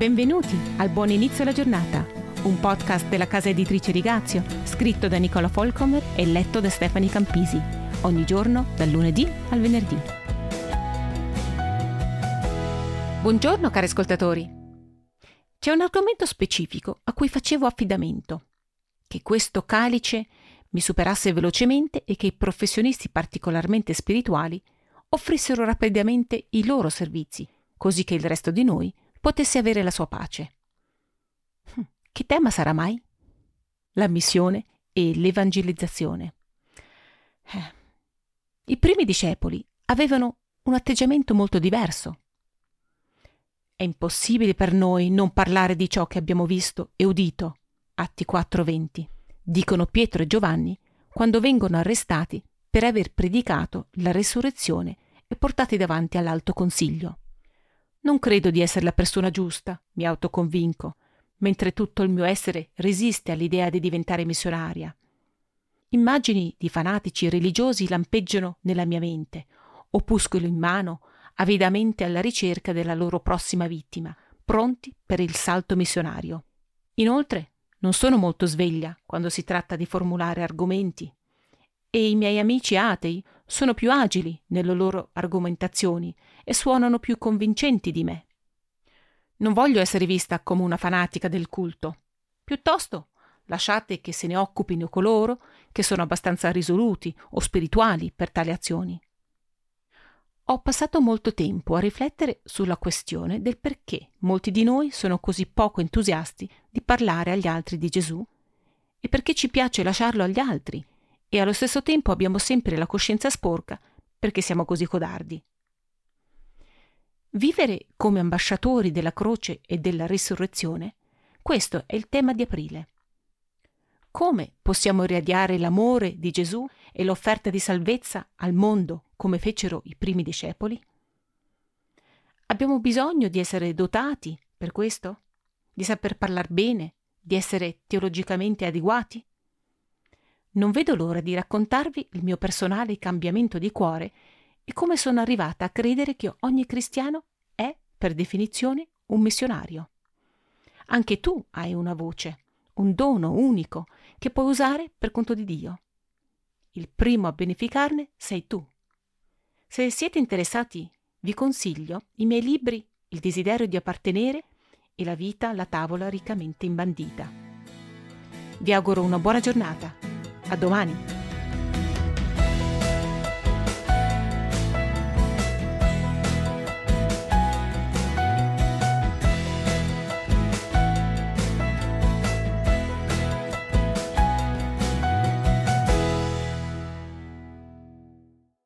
Benvenuti al Buon Inizio alla Giornata, un podcast della casa editrice Rigazio, scritto da Nicola Folcomer e letto da Stefani Campisi, ogni giorno dal lunedì al venerdì. Buongiorno cari ascoltatori. C'è un argomento specifico a cui facevo affidamento, che questo calice mi superasse velocemente e che i professionisti particolarmente spirituali offrissero rapidamente i loro servizi, così che il resto di noi potesse avere la sua pace. Hm, che tema sarà mai? La missione e l'evangelizzazione. Eh. I primi discepoli avevano un atteggiamento molto diverso. È impossibile per noi non parlare di ciò che abbiamo visto e udito. Atti 4:20. Dicono Pietro e Giovanni quando vengono arrestati per aver predicato la resurrezione e portati davanti all'alto consiglio. Non credo di essere la persona giusta, mi autoconvinco, mentre tutto il mio essere resiste all'idea di diventare missionaria. Immagini di fanatici religiosi lampeggiano nella mia mente, opuscolo in mano, avidamente alla ricerca della loro prossima vittima, pronti per il salto missionario. Inoltre, non sono molto sveglia quando si tratta di formulare argomenti, e i miei amici atei sono più agili nelle loro argomentazioni e suonano più convincenti di me. Non voglio essere vista come una fanatica del culto. Piuttosto lasciate che se ne occupino coloro che sono abbastanza risoluti o spirituali per tali azioni. Ho passato molto tempo a riflettere sulla questione del perché molti di noi sono così poco entusiasti di parlare agli altri di Gesù e perché ci piace lasciarlo agli altri e allo stesso tempo abbiamo sempre la coscienza sporca perché siamo così codardi. Vivere come ambasciatori della croce e della risurrezione, questo è il tema di aprile. Come possiamo irradiare l'amore di Gesù e l'offerta di salvezza al mondo come fecero i primi discepoli? Abbiamo bisogno di essere dotati per questo? Di saper parlare bene? Di essere teologicamente adeguati? Non vedo l'ora di raccontarvi il mio personale cambiamento di cuore e come sono arrivata a credere che ogni cristiano è, per definizione, un missionario. Anche tu hai una voce, un dono unico che puoi usare per conto di Dio. Il primo a beneficarne sei tu. Se siete interessati, vi consiglio i miei libri Il desiderio di appartenere e La vita alla tavola riccamente imbandita. Vi auguro una buona giornata a domani!